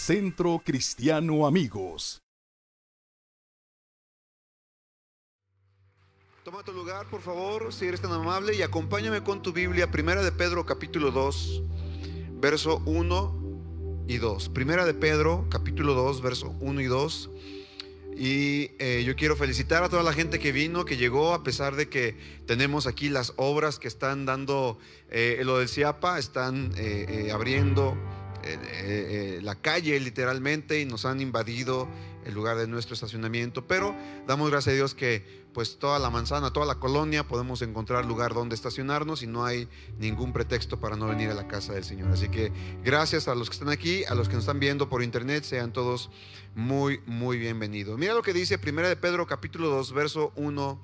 Centro Cristiano Amigos. Toma tu lugar, por favor, si eres tan amable, y acompáñame con tu Biblia, Primera de Pedro, capítulo 2, verso 1 y 2. Primera de Pedro, capítulo 2, verso 1 y 2. Y eh, yo quiero felicitar a toda la gente que vino, que llegó, a pesar de que tenemos aquí las obras que están dando eh, lo del CIAPA, están eh, abriendo la calle literalmente y nos han invadido el lugar de nuestro estacionamiento. Pero damos gracias a Dios que pues toda la manzana, toda la colonia podemos encontrar lugar donde estacionarnos y no hay ningún pretexto para no venir a la casa del Señor. Así que gracias a los que están aquí, a los que nos están viendo por internet, sean todos muy, muy bienvenidos. Mira lo que dice Primera de Pedro capítulo 2, verso 1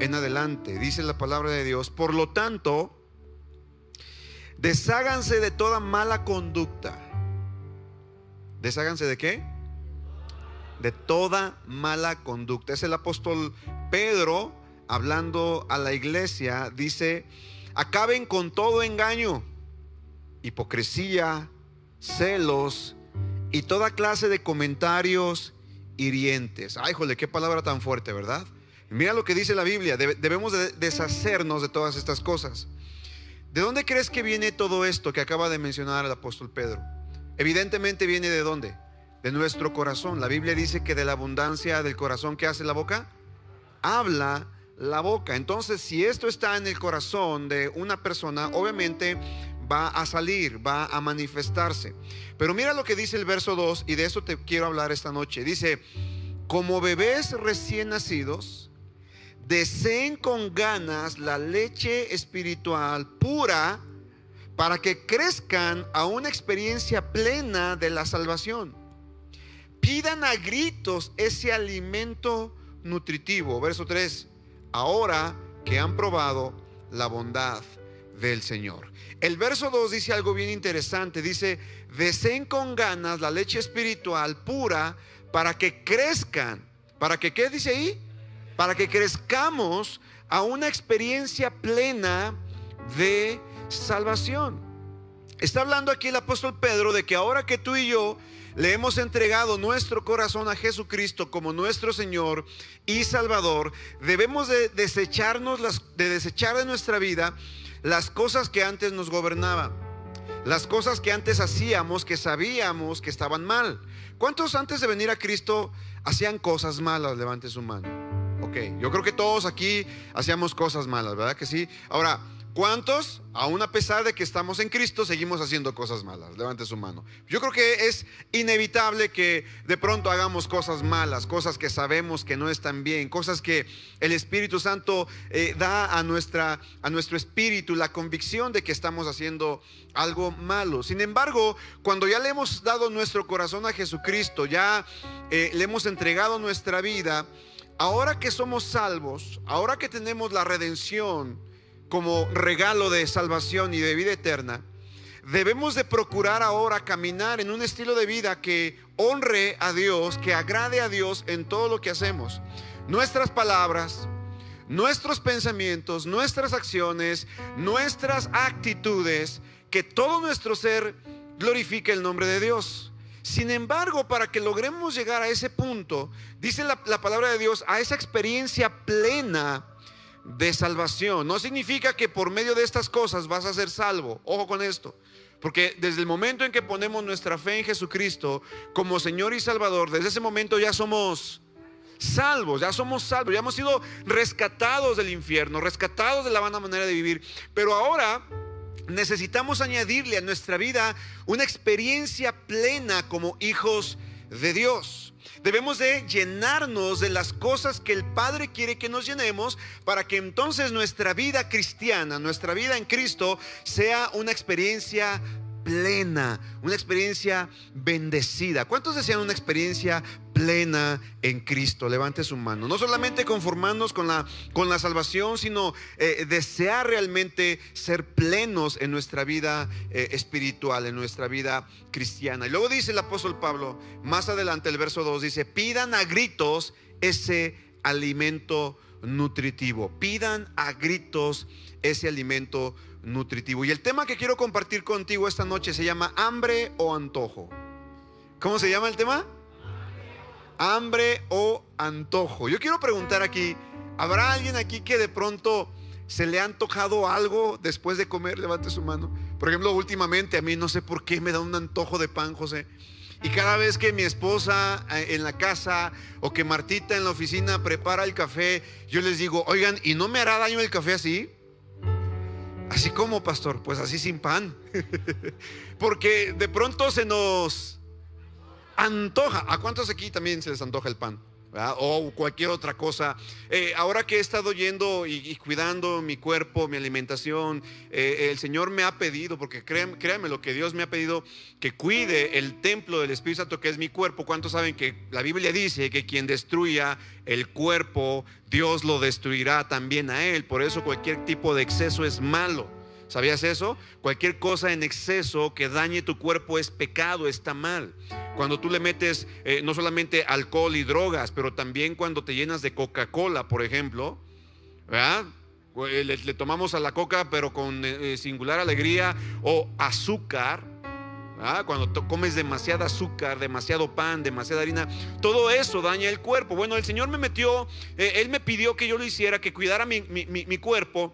en adelante. Dice la palabra de Dios, por lo tanto, desháganse de toda mala conducta. ¿Desháganse de qué? de toda mala conducta. Es el apóstol Pedro hablando a la iglesia, dice, acaben con todo engaño, hipocresía, celos y toda clase de comentarios hirientes. Ay, jole, qué palabra tan fuerte, ¿verdad? Mira lo que dice la Biblia, debemos de deshacernos de todas estas cosas. ¿De dónde crees que viene todo esto que acaba de mencionar el apóstol Pedro? Evidentemente viene de dónde? de nuestro corazón. La Biblia dice que de la abundancia del corazón que hace la boca, habla la boca. Entonces, si esto está en el corazón de una persona, obviamente va a salir, va a manifestarse. Pero mira lo que dice el verso 2 y de eso te quiero hablar esta noche. Dice, como bebés recién nacidos, deseen con ganas la leche espiritual pura para que crezcan a una experiencia plena de la salvación pidan a gritos ese alimento nutritivo. Verso 3, ahora que han probado la bondad del Señor. El verso 2 dice algo bien interesante. Dice, deseen con ganas la leche espiritual pura para que crezcan. ¿Para que qué dice ahí? Para que crezcamos a una experiencia plena de salvación. Está hablando aquí el apóstol Pedro de que ahora que tú y yo le hemos entregado nuestro corazón a Jesucristo como nuestro Señor y Salvador, debemos de desecharnos de desechar de nuestra vida las cosas que antes nos gobernaban, las cosas que antes hacíamos que sabíamos que estaban mal. ¿Cuántos antes de venir a Cristo hacían cosas malas? Levante su mano. Ok, yo creo que todos aquí hacíamos cosas malas, ¿verdad que sí? Ahora, ¿Cuántos, aún a pesar de que estamos en Cristo, seguimos haciendo cosas malas? Levante su mano. Yo creo que es inevitable que de pronto hagamos cosas malas, cosas que sabemos que no están bien, cosas que el Espíritu Santo eh, da a, nuestra, a nuestro espíritu la convicción de que estamos haciendo algo malo. Sin embargo, cuando ya le hemos dado nuestro corazón a Jesucristo, ya eh, le hemos entregado nuestra vida, ahora que somos salvos, ahora que tenemos la redención, como regalo de salvación y de vida eterna, debemos de procurar ahora caminar en un estilo de vida que honre a Dios, que agrade a Dios en todo lo que hacemos. Nuestras palabras, nuestros pensamientos, nuestras acciones, nuestras actitudes, que todo nuestro ser glorifique el nombre de Dios. Sin embargo, para que logremos llegar a ese punto, dice la, la palabra de Dios, a esa experiencia plena, de salvación. No significa que por medio de estas cosas vas a ser salvo. Ojo con esto. Porque desde el momento en que ponemos nuestra fe en Jesucristo como Señor y Salvador, desde ese momento ya somos salvos, ya somos salvos, ya hemos sido rescatados del infierno, rescatados de la vana manera de vivir. Pero ahora necesitamos añadirle a nuestra vida una experiencia plena como hijos de Dios. Debemos de llenarnos de las cosas que el Padre quiere que nos llenemos para que entonces nuestra vida cristiana, nuestra vida en Cristo sea una experiencia plena, una experiencia bendecida. ¿Cuántos desean una experiencia plena en Cristo? Levante su mano. No solamente conformarnos con la, con la salvación, sino eh, desear realmente ser plenos en nuestra vida eh, espiritual, en nuestra vida cristiana. Y luego dice el apóstol Pablo, más adelante el verso 2 dice, pidan a gritos ese alimento nutritivo. Pidan a gritos ese alimento nutritivo. Y el tema que quiero compartir contigo esta noche se llama hambre o antojo. ¿Cómo se llama el tema? Hambre o antojo. Yo quiero preguntar aquí, ¿habrá alguien aquí que de pronto se le ha antojado algo después de comer? Levante su mano. Por ejemplo, últimamente a mí no sé por qué me da un antojo de pan, José. Y cada vez que mi esposa eh, en la casa o que Martita en la oficina prepara el café, yo les digo, oigan, ¿y no me hará daño el café así? Así como, pastor, pues así sin pan. Porque de pronto se nos antoja. ¿A cuántos aquí también se les antoja el pan? O cualquier otra cosa. Eh, ahora que he estado yendo y, cuidando mi cuerpo, mi alimentación, eh, el Señor me ha pedido, porque créanme, créanme, lo que Dios me ha pedido, que cuide el templo del Espíritu Santo que es mi cuerpo. ¿Cuántos saben que la Biblia dice que quien destruya el cuerpo, Dios lo destruirá también a él? Por eso cualquier tipo de exceso es malo. ¿Sabías eso? Cualquier cosa en exceso que dañe tu cuerpo es pecado, está mal. Cuando tú le metes eh, no solamente alcohol y drogas, pero también cuando te llenas de Coca-Cola, por ejemplo, ¿verdad? Eh, le, tomamos a la coca, pero con eh, singular alegría, o azúcar, cuando comes demasiada azúcar, demasiado pan, demasiada harina, todo eso daña el cuerpo. Bueno, el Señor me metió, Él me pidió que yo lo hiciera, que cuidara mi, mi cuerpo.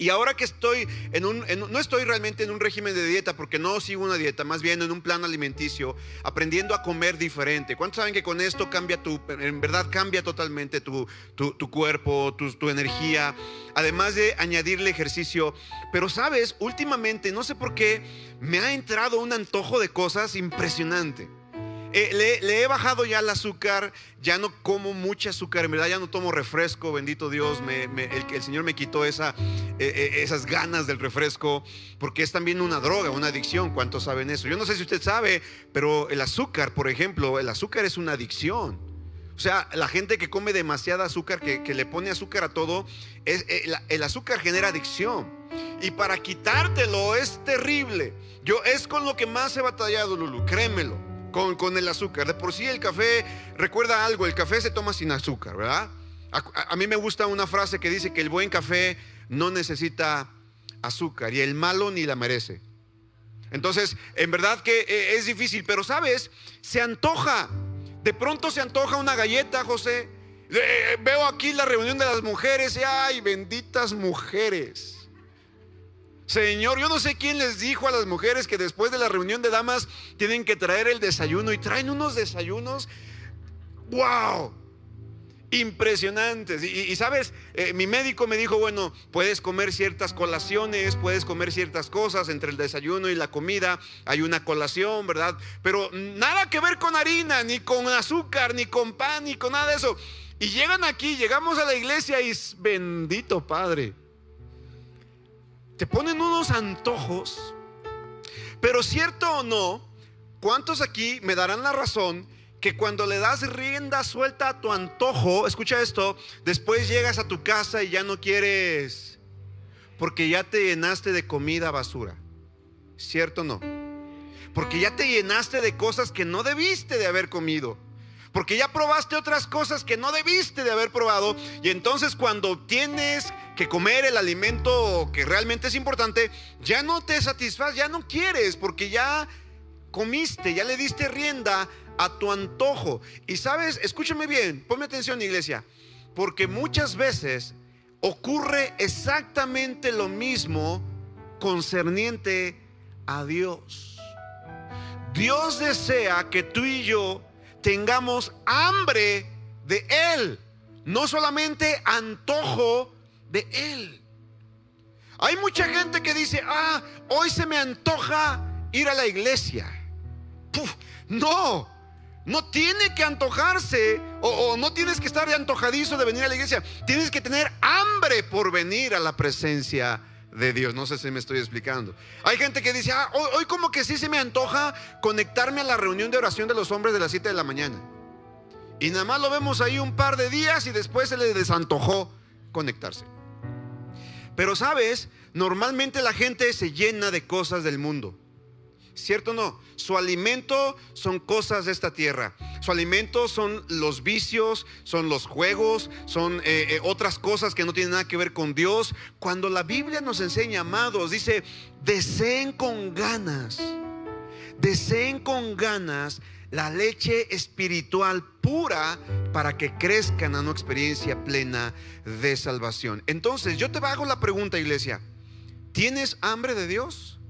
Y ahora que estoy en un, no estoy realmente en un régimen de dieta porque no sigo una dieta, más bien en un plan alimenticio, aprendiendo a comer diferente. ¿Cuántos saben que con esto cambia tu, en verdad cambia totalmente tu, tu, cuerpo, tu, tu energía, además de añadirle ejercicio? Pero sabes, últimamente, no sé por qué, me ha entrado un antojo de cosas impresionante. Eh, le, he bajado ya el azúcar, ya no como mucha azúcar, en verdad ya no tomo refresco, bendito Dios, el, Señor me quitó eh, eh, esas ganas del refresco, porque es también una droga, una adicción, ¿cuántos saben eso? Yo no sé si usted sabe, pero el azúcar, por ejemplo, el azúcar es una adicción. O sea, la gente que come demasiada azúcar, que, le pone azúcar a todo, es, el azúcar genera adicción. Y para quitártelo es terrible. Yo es con lo que más he batallado, Lulu, créemelo con, el azúcar. De por sí el café, recuerda algo, el café se toma sin azúcar, ¿verdad? A, mí me gusta una frase que dice que el buen café no necesita azúcar y el malo ni la merece. Entonces, en verdad que eh, es difícil, pero sabes, se antoja. De pronto se antoja una galleta, José. Eh, veo aquí la reunión de las mujeres y ay, benditas mujeres. Señor, yo no sé quién les dijo a las mujeres que después de la reunión de damas tienen que traer el desayuno y traen unos desayunos, wow, impresionantes. Y, sabes, eh, mi médico me dijo, bueno, puedes comer ciertas colaciones, puedes comer ciertas cosas entre el desayuno y la comida, hay una colación, ¿verdad? Pero nada que ver con harina, ni con azúcar, ni con pan, ni con nada de eso. Y llegan aquí, llegamos a la iglesia y bendito Padre te ponen unos antojos, pero cierto o no, ¿cuántos aquí me darán la razón que cuando le das rienda suelta a tu antojo, escucha esto, después llegas a tu casa y ya no quieres, porque ya te llenaste de comida basura? ¿Cierto o no? Porque ya te llenaste de cosas que no debiste de haber comido. Porque ya probaste otras cosas que no debiste de haber probado. Y entonces cuando tienes que comer el alimento que realmente es importante, ya no te satisface, ya no quieres, porque ya comiste, ya le diste rienda a tu antojo. Y sabes, escúchame bien, ponme atención iglesia, porque muchas veces ocurre exactamente lo mismo concerniente a Dios. Dios desea que tú y yo tengamos hambre de Él, no solamente antojo de Él. Hay mucha gente que dice, ah, hoy se me antoja ir a la iglesia. no, no tiene que antojarse o, no tienes que estar antojadizo de venir a la iglesia. Tienes que tener hambre por venir a la presencia de Dios. No sé si me estoy explicando. Hay gente que dice, ah, hoy, hoy como que sí se me antoja conectarme a la reunión de oración de los hombres de las 7 de la mañana. Y nada más lo vemos ahí un par de días y después se le desantojó conectarse. Pero sabes, normalmente la gente se llena de cosas del mundo. ¿Cierto o no? Su alimento son cosas de esta tierra. Su alimento son los vicios, son los juegos, son eh, eh, otras cosas que no tienen nada que ver con Dios. Cuando la Biblia nos enseña, amados, dice, deseen con ganas, deseen con ganas la leche espiritual pura para que crezcan a una experiencia plena de salvación. Entonces, yo te hago la pregunta, iglesia, ¿tienes hambre de Dios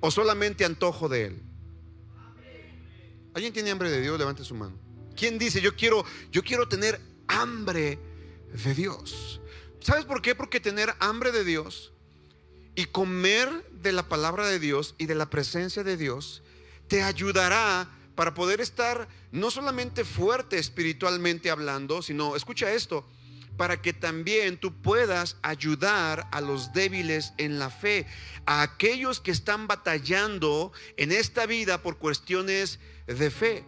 o solamente antojo de Él? ¿Alguien tiene hambre de Dios? Levante su mano. ¿Quién dice, yo quiero, yo quiero tener hambre de Dios? ¿Sabes por qué? Porque tener hambre de Dios y comer de la palabra de Dios y de la presencia de Dios te ayudará para poder estar no solamente fuerte espiritualmente hablando, sino, escucha esto, para que también tú puedas ayudar a los débiles en la fe, a aquellos que están batallando en esta vida por cuestiones de fe.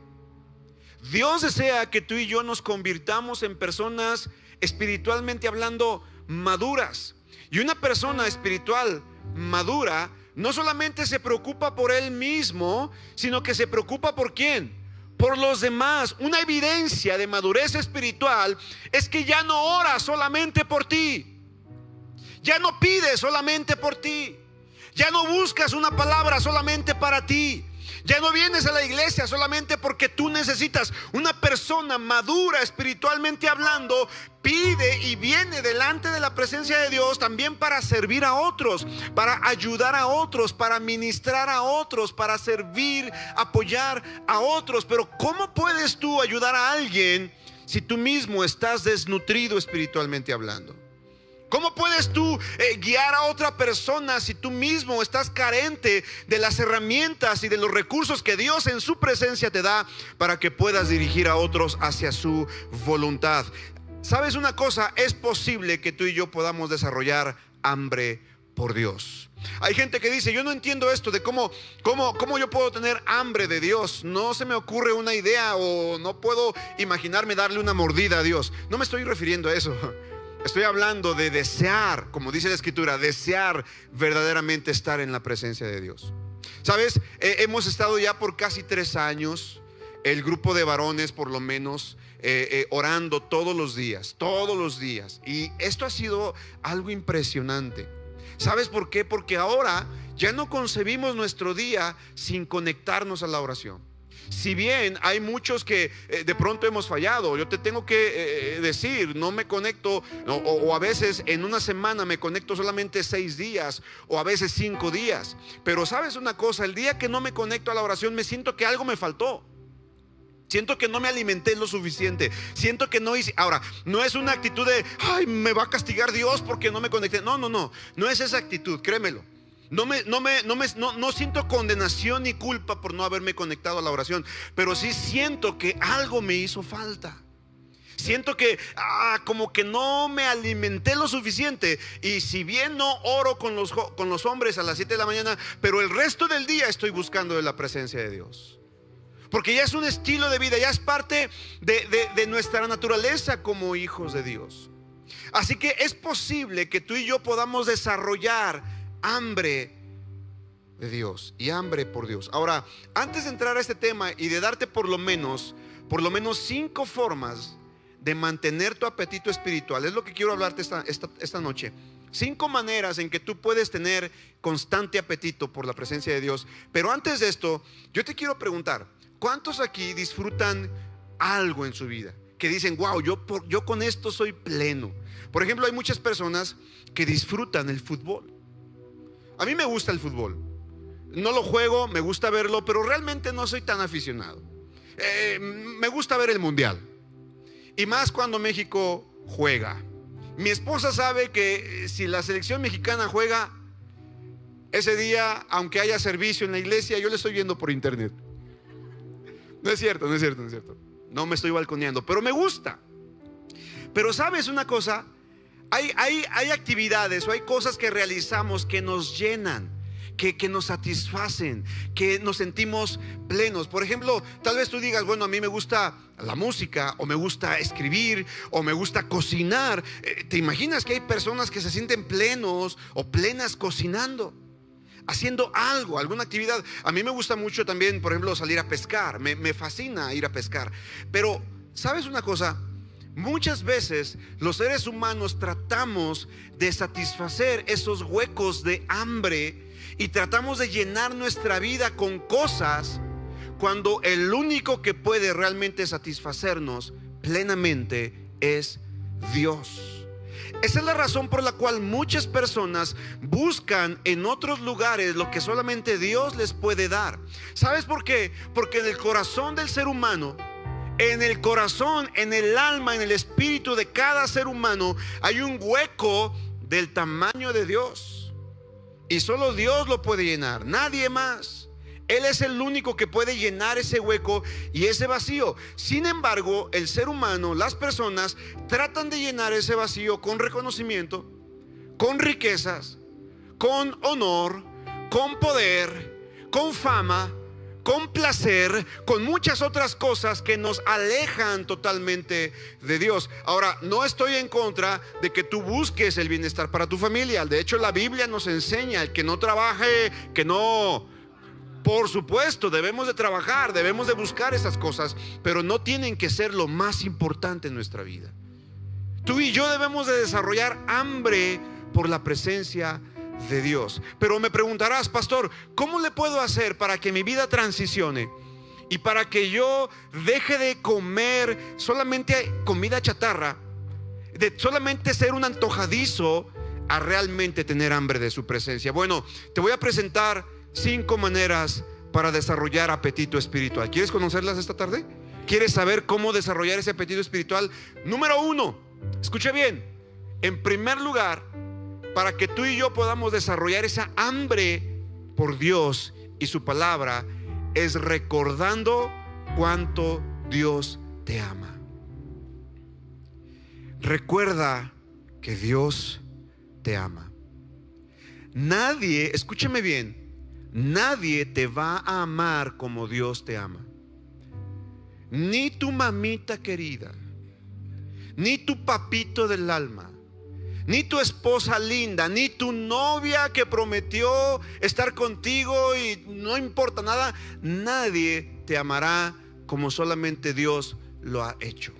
Dios desea que tú y yo nos convirtamos en personas espiritualmente hablando maduras. Y una persona espiritual madura no solamente se preocupa por él mismo, sino que se preocupa por quién? Por los demás. Una evidencia de madurez espiritual es que ya no ora solamente por ti. Ya no pide solamente por ti. Ya no buscas una palabra solamente para ti. Ya no vienes a la iglesia solamente porque tú necesitas una persona madura espiritualmente hablando. Pide y viene delante de la presencia de Dios también para servir a otros, para ayudar a otros, para ministrar a otros, para servir, apoyar a otros. Pero ¿cómo puedes tú ayudar a alguien si tú mismo estás desnutrido espiritualmente hablando? ¿Cómo puedes tú eh, guiar a otra persona si tú mismo estás carente de las herramientas y de los recursos que Dios en su presencia te da para que puedas dirigir a otros hacia su voluntad? ¿Sabes una cosa? Es posible que tú y yo podamos desarrollar hambre por Dios. Hay gente que dice, yo no entiendo esto de cómo, cómo, cómo yo puedo tener hambre de Dios. No se me ocurre una idea o no puedo imaginarme darle una mordida a Dios. No me estoy refiriendo a eso. Estoy hablando de desear, como dice la escritura, desear verdaderamente estar en la presencia de Dios. Sabes, hemos estado ya por casi tres años, el grupo de varones por lo menos, eh, eh, orando todos los días, todos los días. Y esto ha sido algo impresionante. ¿Sabes por qué? Porque ahora ya no concebimos nuestro día sin conectarnos a la oración. Si bien hay muchos que eh, de pronto hemos fallado, yo te tengo que eh, decir, no me conecto, o, a veces en una semana me conecto solamente seis días, o a veces cinco días. Pero sabes una cosa, el día que no me conecto a la oración me siento que algo me faltó. Siento que no me alimenté lo suficiente. Siento que no hice. Ahora, no es una actitud de, ay, me va a castigar Dios porque no me conecté. No, no, no. No es esa actitud, créemelo. No, me, no, me, no, me, no, siento condenación ni culpa por no haberme conectado a la oración, pero sí siento que algo me hizo falta. Siento que ah, como que no me alimenté lo suficiente. Y si bien no oro con los, con los hombres a las 7 de la mañana, pero el resto del día estoy buscando de la presencia de Dios. Porque ya es un estilo de vida, ya es parte de, de nuestra naturaleza como hijos de Dios. Así que es posible que tú y yo podamos desarrollar hambre de Dios y hambre por Dios. Ahora, antes de entrar a este tema y de darte por lo menos, por lo menos cinco formas de mantener tu apetito espiritual, es lo que quiero hablarte esta, esta, noche. Cinco maneras en que tú puedes tener constante apetito por la presencia de Dios. Pero antes de esto, yo te quiero preguntar, ¿cuántos aquí disfrutan algo en su vida? Que dicen, wow, yo, yo con esto soy pleno. Por ejemplo, hay muchas personas que disfrutan el fútbol. A mí me gusta el fútbol. No lo juego, me gusta verlo, pero realmente no soy tan aficionado. Eh, me gusta ver el mundial. Y más cuando México juega. Mi esposa sabe que eh, si la selección mexicana juega, ese día, aunque haya servicio en la iglesia, yo le estoy viendo por internet. No es cierto, no es cierto, no es cierto. No me estoy balconeando, pero me gusta. Pero sabes una cosa, hay, actividades o hay cosas que realizamos que nos llenan. Que, que, nos satisfacen, que nos sentimos plenos. Por ejemplo, tal vez tú digas, bueno, a mí me gusta la música, o me gusta escribir, o me gusta cocinar. Eh, ¿Te imaginas que hay personas que se sienten plenos o plenas cocinando? Haciendo algo, alguna actividad. A mí me gusta mucho también, por ejemplo, salir a pescar. Me, me fascina ir a pescar. Pero, ¿sabes una cosa? Muchas veces los seres humanos tratamos de satisfacer esos huecos de hambre y tratamos de llenar nuestra vida con cosas cuando el único que puede realmente satisfacernos plenamente es Dios. Esa es la razón por la cual muchas personas buscan en otros lugares lo que solamente Dios les puede dar. ¿Sabes por qué? Porque en el corazón del ser humano, en el corazón, en el alma, en el espíritu de cada ser humano, hay un hueco del tamaño de Dios. Y solo Dios lo puede llenar, nadie más. Él es el único que puede llenar ese hueco y ese vacío. Sin embargo, el ser humano, las personas, tratan de llenar ese vacío con reconocimiento, con riquezas, con honor, con poder, con fama, con placer, con muchas otras cosas que nos alejan totalmente de Dios. Ahora, no estoy en contra de que tú busques el bienestar para tu familia. De hecho, la Biblia nos enseña el que no trabaje, que no por supuesto, debemos de trabajar, debemos de buscar esas cosas, pero no tienen que ser lo más importante en nuestra vida. Tú y yo debemos de desarrollar hambre por la presencia de Dios. Pero me preguntarás, pastor, ¿cómo le puedo hacer para que mi vida transicione? Y para que yo deje de comer solamente comida chatarra, de solamente ser un antojadizo a realmente tener hambre de su presencia. Bueno, te voy a presentar cinco maneras para desarrollar apetito espiritual. ¿Quieres conocerlas esta tarde? ¿Quieres saber cómo desarrollar ese apetito espiritual? Número uno, escuche bien. En primer lugar, para que tú y yo podamos desarrollar esa hambre por Dios y su palabra, es recordando cuánto Dios te ama. Recuerda que Dios te ama. Nadie, escúcheme bien, Nadie te va a amar como Dios te ama. Ni tu mamita querida, ni tu papito del alma, ni tu esposa linda, ni tu novia que prometió estar contigo y no importa nada, nadie te amará como solamente Dios lo ha hecho.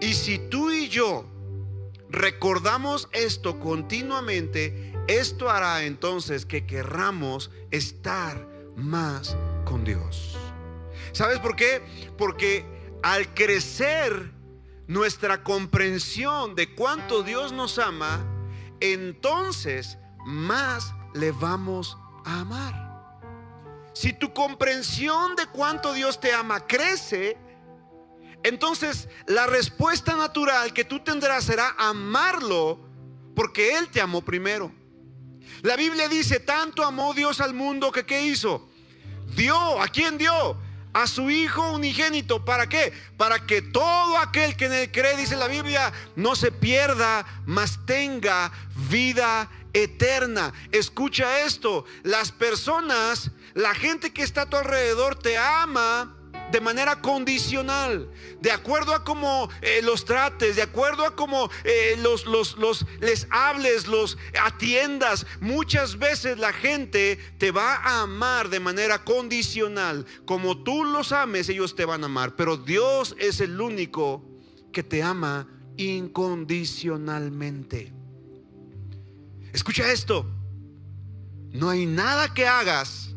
Y si tú y yo recordamos esto continuamente, esto hará entonces que querramos estar más con Dios. ¿Sabes por qué? Porque al crecer nuestra comprensión de cuánto Dios nos ama, entonces más le vamos a amar. Si tu comprensión de cuánto Dios te ama crece, entonces la respuesta natural que tú tendrás será amarlo porque Él te amó primero. La Biblia dice, tanto amó Dios al mundo que ¿qué hizo? Dio, ¿a quién dio? A su Hijo unigénito. ¿Para qué? Para que todo aquel que en él cree, dice la Biblia, no se pierda, mas tenga vida eterna. Escucha esto, las personas, la gente que está a tu alrededor te ama de manera condicional, de acuerdo a cómo eh, los trates, de acuerdo a cómo eh, los, los, les hables, los atiendas. Muchas veces la gente te va a amar de manera condicional. Como tú los ames, ellos te van a amar. Pero Dios es el único que te ama incondicionalmente. Escucha esto. No hay nada que hagas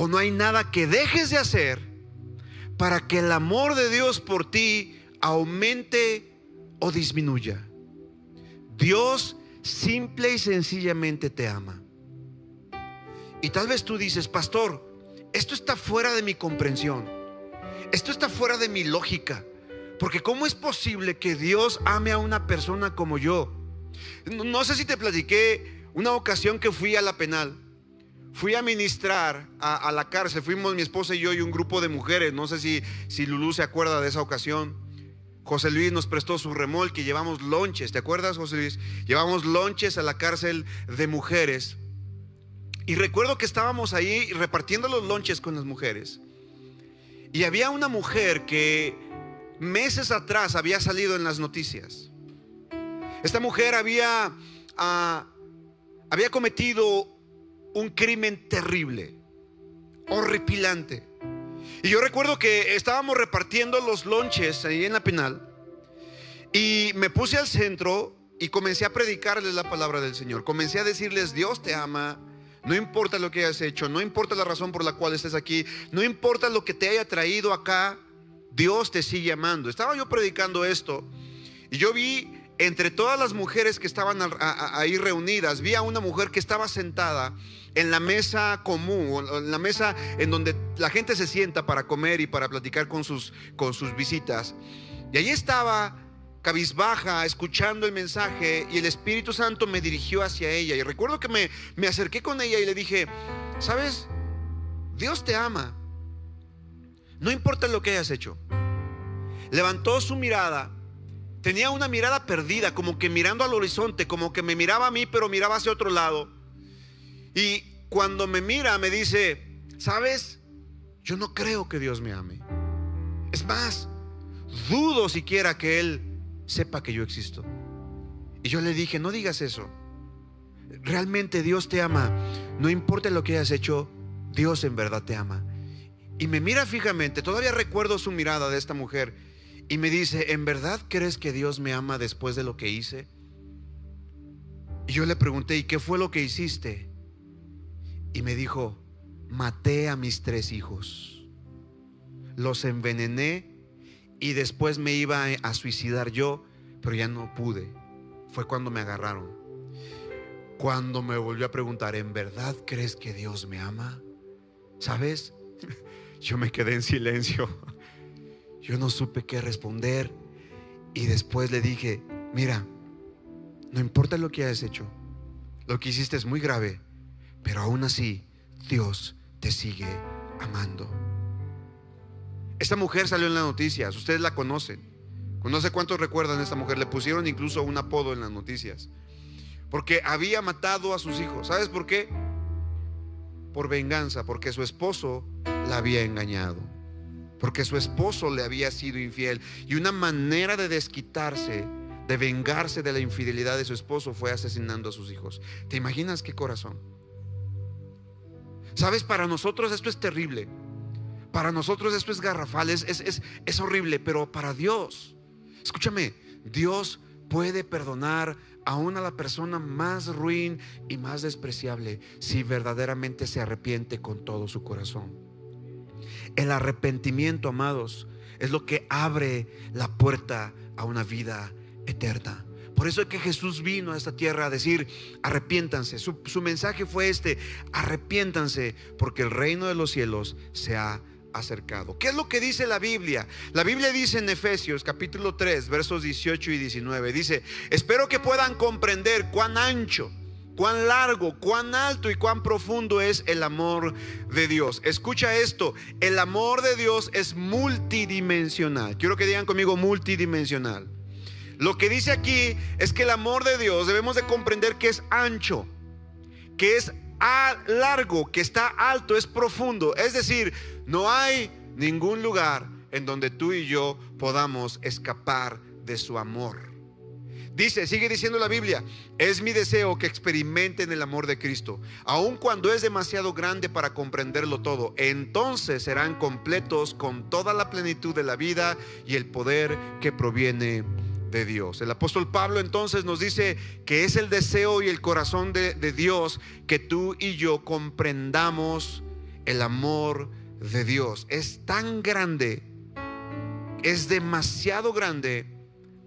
o no hay nada que dejes de hacer para que el amor de Dios por ti aumente o disminuya. Dios simple y sencillamente te ama. Y tal vez tú dices, pastor, esto está fuera de mi comprensión. Esto está fuera de mi lógica. Porque ¿cómo es posible que Dios ame a una persona como yo? No, sé si te platiqué una ocasión que fui a la penal fui a ministrar a, la cárcel. Fuimos mi esposa y yo y un grupo de mujeres. No sé si, si Lulú se acuerda de esa ocasión. José Luis nos prestó su remolque, llevamos lonches, ¿te acuerdas José Luis? Llevamos lonches a la cárcel de mujeres. Y recuerdo que estábamos ahí repartiendo los lonches con las mujeres. Y había una mujer que meses atrás había salido en las noticias. Esta mujer había, ah, había cometido un crimen terrible, horripilante. Y yo recuerdo que estábamos repartiendo los lonches ahí en la penal y me puse al centro y comencé a predicarles la palabra del Señor. Comencé a decirles, Dios te ama, No importa lo que hayas hecho, no importa la razón por la cual estés aquí, no importa lo que te haya traído acá, Dios te sigue amando. Estaba yo predicando esto y yo vi entre todas las mujeres que estaban ahí reunidas, vi a una mujer que estaba sentada en la mesa común, en la mesa en donde la gente se sienta para comer y para platicar con sus, con sus visitas. Y allí estaba cabizbaja, escuchando el mensaje, y el Espíritu Santo me dirigió hacia ella. Y recuerdo que me, me acerqué con ella y le dije, ¿sabes? Dios te ama. No importa lo que hayas hecho. Levantó su mirada Tenía una mirada perdida, como que mirando al horizonte, como que me miraba a mí, pero miraba hacia otro lado. Y cuando me mira, me dice, ¿sabes? Yo no creo que Dios me ame. Es más, dudo siquiera que Él sepa que yo existo. Y yo le dije, no digas eso. Realmente Dios te ama. No importa lo que hayas hecho, Dios en verdad te ama. Y me mira fijamente, todavía recuerdo su mirada de esta mujer y me dice, ¿en verdad crees que Dios me ama después de lo que hice? Y yo le pregunté, ¿y qué fue lo que hiciste? Y me dijo, maté a mis tres hijos, los envenené y después me iba a suicidar yo, pero ya no pude. Fue cuando me agarraron. Cuando me volvió a preguntar, ¿en verdad crees que Dios me ama? ¿Sabes? Yo me quedé en silencio. Yo no supe qué responder y después le dije, mira, no importa lo que hayas hecho, lo que hiciste es muy grave, pero aún así Dios te sigue amando. Esta mujer salió en las noticias, ustedes la conocen. No sé cuántos recuerdan a esta mujer, le pusieron incluso un apodo en las noticias. Porque había matado a sus hijos. ¿Sabes por qué? Por venganza, porque su esposo la había engañado porque su esposo le había sido infiel. Y una manera de desquitarse, de vengarse de la infidelidad de su esposo fue asesinando a sus hijos. ¿Te imaginas qué corazón? Sabes, para nosotros esto es terrible. Para nosotros esto es garrafal, es, es, es horrible, pero para Dios, escúchame, Dios puede perdonar aún a la persona más ruin y más despreciable si verdaderamente se arrepiente con todo su corazón. El arrepentimiento, amados, es lo que abre la puerta a una vida eterna. Por eso es que Jesús vino a esta tierra a decir, arrepiéntanse. Su, mensaje fue este, arrepiéntanse porque el reino de los cielos se ha acercado. ¿Qué es lo que dice la Biblia? La Biblia dice en Efesios capítulo 3, versos 18 y 19, dice, espero que puedan comprender cuán ancho cuán largo, cuán alto y cuán profundo es el amor de Dios. Escucha esto, el amor de Dios es multidimensional. Quiero que digan conmigo multidimensional. Lo que dice aquí es que el amor de Dios debemos de comprender que es ancho, que es largo, que está alto, es profundo. Es decir, no hay ningún lugar en donde tú y yo podamos escapar de su amor. Dice, sigue diciendo la Biblia, es mi deseo que experimenten el amor de Cristo, aun cuando es demasiado grande para comprenderlo todo. Entonces serán completos con toda la plenitud de la vida y el poder que proviene de Dios. El apóstol Pablo entonces nos dice que es el deseo y el corazón de, de Dios que tú y yo comprendamos el amor de Dios. Es tan grande, es demasiado grande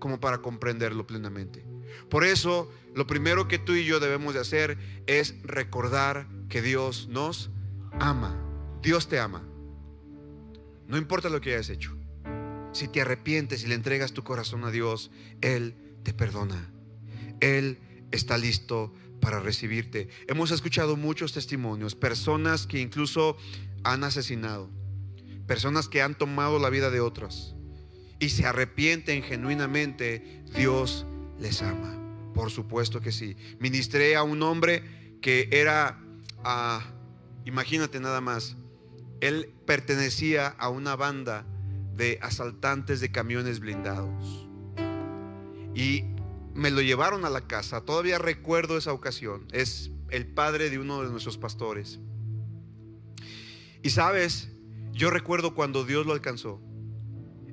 como para comprenderlo plenamente. Por eso, lo primero que tú y yo debemos de hacer es recordar que Dios nos ama. Dios te ama. No importa lo que hayas hecho. Si te arrepientes y le entregas tu corazón a Dios, Él te perdona. Él está listo para recibirte. Hemos escuchado muchos testimonios, personas que incluso han asesinado, personas que han tomado la vida de otras y se arrepienten genuinamente, Dios les ama. Por supuesto que sí. Ministré a un hombre que era, ah, imagínate nada más, él pertenecía a una banda de asaltantes de camiones blindados. Y me lo llevaron a la casa. Todavía recuerdo esa ocasión. Es el padre de uno de nuestros pastores. Y sabes, yo recuerdo cuando Dios lo alcanzó.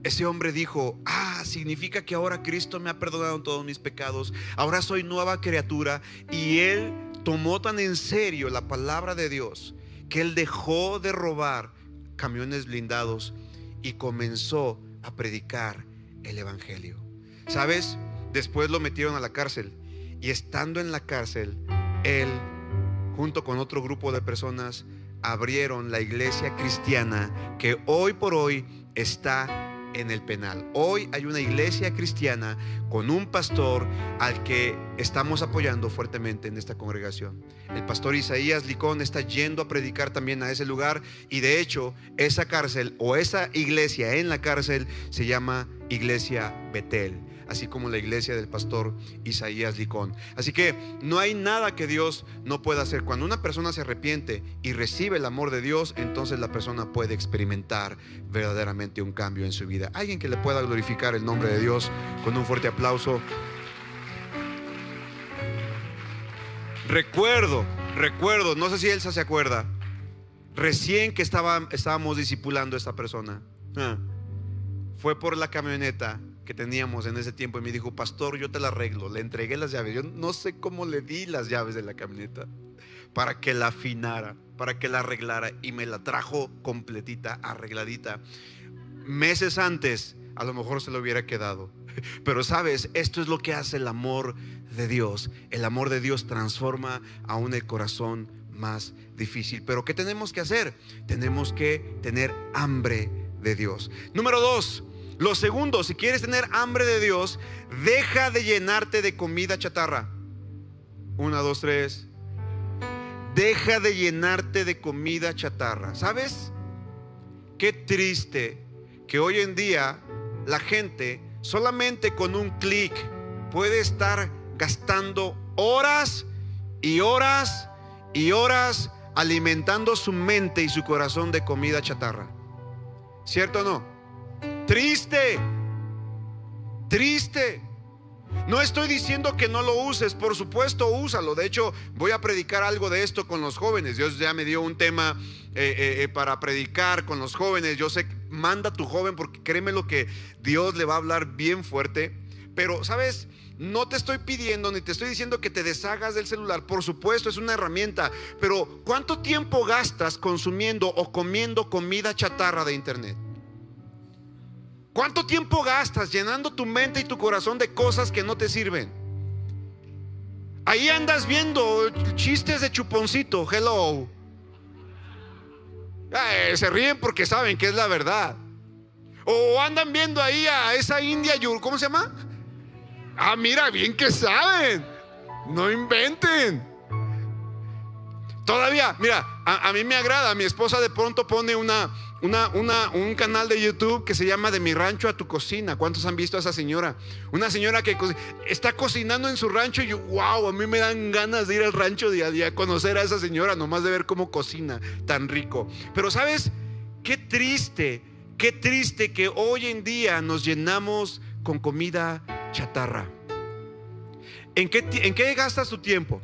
Ese hombre dijo, ah, significa que ahora Cristo me ha perdonado todos mis pecados, ahora soy nueva criatura y él tomó tan en serio la palabra de Dios que él dejó de robar camiones blindados y comenzó a predicar el Evangelio. ¿Sabes? Después lo metieron a la cárcel y estando en la cárcel, él, junto con otro grupo de personas, abrieron la iglesia cristiana que hoy por hoy está en el penal. Hoy hay una iglesia cristiana con un pastor al que estamos apoyando fuertemente en esta congregación. El pastor Isaías Licón está yendo a predicar también a ese lugar y de hecho esa cárcel o esa iglesia en la cárcel se llama Iglesia Betel así como la iglesia del pastor Isaías Licón. Así que no hay nada que Dios no pueda hacer. Cuando una persona se arrepiente y recibe el amor de Dios, entonces la persona puede experimentar verdaderamente un cambio en su vida. Alguien que le pueda glorificar el nombre de Dios con un fuerte aplauso. Recuerdo, recuerdo, no sé si Elsa se acuerda, recién que estaba, estábamos discipulando a esta persona, ah, fue por la camioneta que teníamos en ese tiempo y me dijo, pastor, yo te la arreglo. Le entregué las llaves. Yo no sé cómo le di las llaves de la camioneta para que la afinara, para que la arreglara y me la trajo completita, arregladita. Meses antes, a lo mejor se lo hubiera quedado. Pero sabes, esto es lo que hace el amor de Dios. El amor de Dios transforma aún el corazón más difícil. Pero ¿qué tenemos que hacer? Tenemos que tener hambre de Dios. Número dos, lo segundo, si quieres tener hambre de Dios, deja de llenarte de comida chatarra. Una, dos, tres. Deja de llenarte de comida chatarra. ¿Sabes? Qué triste que hoy en día la gente solamente con un clic puede estar gastando horas y horas y horas alimentando su mente y su corazón de comida chatarra. ¿Cierto o no? Triste. Triste. No estoy diciendo que no lo uses, por supuesto, úsalo. De hecho, voy a predicar algo de esto con los jóvenes. Dios ya me dio un tema eh, eh, eh, para predicar con los jóvenes. Yo sé, manda a tu joven porque créeme lo que Dios le va a hablar bien fuerte. Pero, ¿sabes? No te estoy pidiendo ni te estoy diciendo que te deshagas del celular. Por supuesto, es una herramienta. Pero, ¿cuánto tiempo gastas consumiendo o comiendo comida chatarra de internet? ¿Cuánto tiempo gastas llenando tu mente y tu corazón de cosas que no te sirven? Ahí andas viendo chistes de chuponcito, hello. se ríen porque saben que es la verdad. O andan viendo ahí a esa india ¿cómo se llama? Ah, mira, bien que saben. No inventen. Todavía, mira, a, a mí me agrada. Mi esposa de pronto pone una, una, un canal de YouTube que se llama De mi rancho a tu cocina. ¿Cuántos han visto a esa señora? Una señora que está cocinando en su rancho y yo, wow, a mí me dan ganas de ir al rancho día a día, conocer a esa señora, nomás de ver cómo cocina tan rico. Pero sabes, qué triste, qué triste que hoy en día nos llenamos con comida chatarra. ¿En qué, en qué gastas tu tiempo?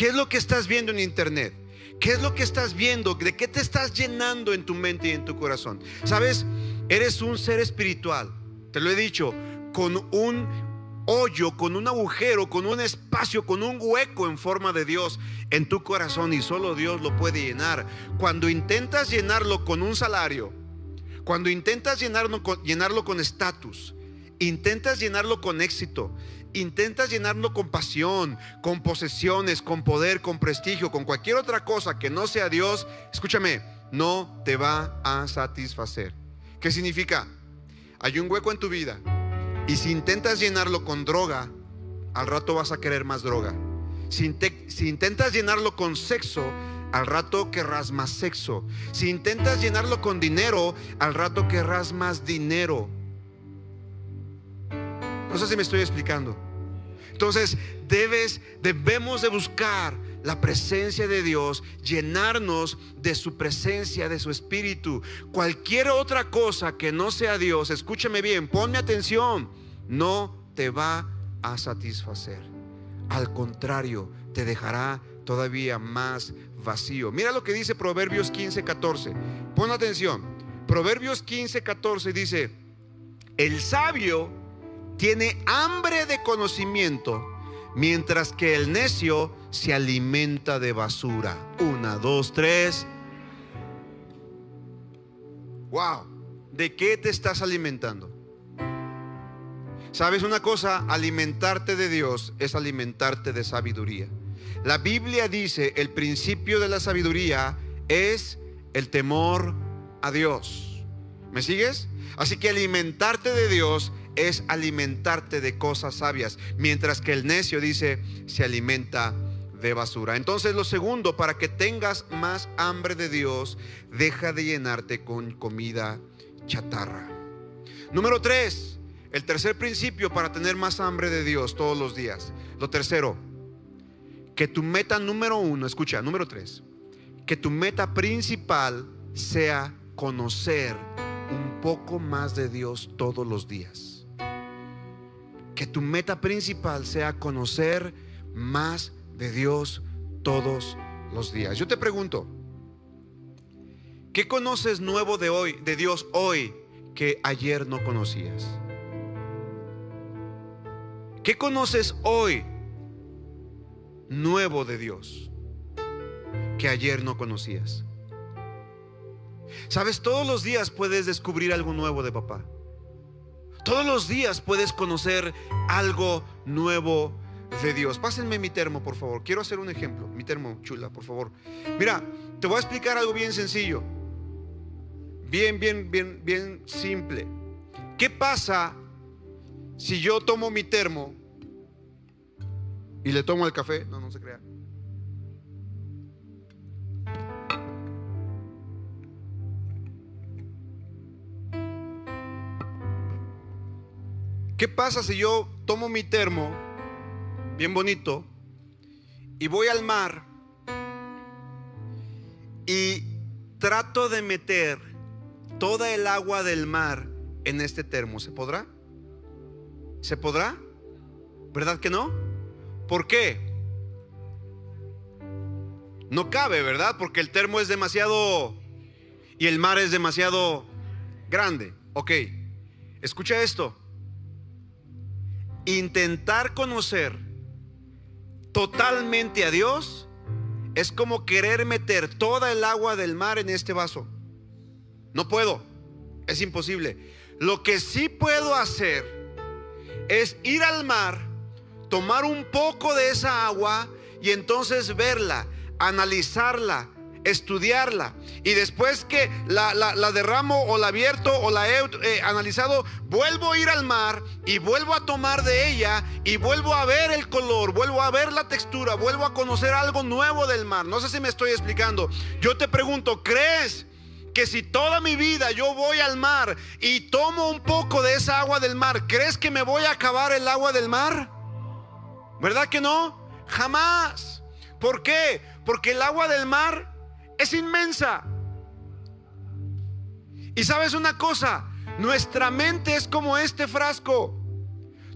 ¿Qué es lo que estás viendo en internet? ¿Qué es lo que estás viendo? ¿De qué te estás llenando en tu mente y en tu corazón? Sabes, eres un ser espiritual, te lo he dicho, con un hoyo, con un agujero, con un espacio, con un hueco en forma de Dios en tu corazón y solo Dios lo puede llenar. Cuando intentas llenarlo con un salario, cuando intentas llenarlo con estatus, intentas llenarlo con éxito, intentas llenarlo con pasión, con posesiones, con poder, con prestigio, con cualquier otra cosa que no sea Dios, escúchame, no te va a satisfacer. ¿Qué significa? Hay un hueco en tu vida y si intentas llenarlo con droga, al rato vas a querer más droga. Si, intentas llenarlo con sexo, al rato querrás más sexo. Si intentas llenarlo con dinero, al rato querrás más dinero. No sé si me estoy explicando. Entonces, debes, debemos de buscar la presencia de Dios, llenarnos de su presencia, de su espíritu. Cualquier otra cosa que no sea Dios, escúchame bien, ponme atención, no te va a satisfacer. Al contrario, te dejará todavía más vacío. Mira lo que dice Proverbios 15, 14. Pon atención. Proverbios 15, 14 dice, el sabio tiene hambre de conocimiento, mientras que el necio se alimenta de basura. Una, dos, tres. Wow, ¿de qué te estás alimentando? ¿Sabes una cosa? Alimentarte de Dios es alimentarte de sabiduría. La Biblia dice, el principio de la sabiduría es el temor a Dios. ¿Me sigues? Así que alimentarte de Dios es alimentarte de cosas sabias, mientras que el necio dice, se alimenta de basura. Entonces lo segundo, para que tengas más hambre de Dios, deja de llenarte con comida chatarra. Número tres, el tercer principio para tener más hambre de Dios todos los días. Lo tercero, que tu meta número uno, escucha, número tres, que tu meta principal sea conocer un poco más de Dios todos los días. Que tu meta principal sea conocer más de Dios todos los días. Yo te pregunto, ¿qué conoces nuevo de hoy, de Dios hoy que ayer no conocías? ¿Qué conoces hoy nuevo de Dios que ayer no conocías? Sabes, todos los días puedes descubrir algo nuevo de papá. Todos los días puedes conocer algo nuevo de Dios. Pásenme mi termo, por favor. Quiero hacer un ejemplo. Mi termo, chula, por favor. Mira, te voy a explicar algo bien sencillo. Bien, bien, bien, bien simple. ¿Qué pasa si yo tomo mi termo y le tomo el café? No, no se crea. ¿Qué pasa si yo tomo mi termo, bien bonito, y voy al mar y trato de meter toda el agua del mar en este termo? ¿Se podrá? ¿Se podrá? ¿Verdad que no? ¿Por qué? No cabe, ¿verdad? Porque el termo es demasiado y el mar es demasiado grande. Ok, escucha esto intentar conocer totalmente a Dios es como querer meter toda el agua del mar en este vaso. No puedo, es imposible. Lo que sí puedo hacer es ir al mar, tomar un poco de esa agua y entonces verla, analizarla, estudiarla. Y después que la, derramo o la abierto o la he eh, analizado, vuelvo a ir al mar y vuelvo a tomar de ella y vuelvo a ver el color, vuelvo a ver la textura, vuelvo a conocer algo nuevo del mar. No sé si me estoy explicando. Yo te pregunto, ¿crees? Que si toda mi vida yo voy al mar y tomo un poco de esa agua del mar, ¿crees que me voy a acabar el agua del mar? ¿Verdad que no? Jamás. ¿Por qué? Porque el agua del mar es inmensa. Y sabes una cosa, nuestra mente es como este frasco.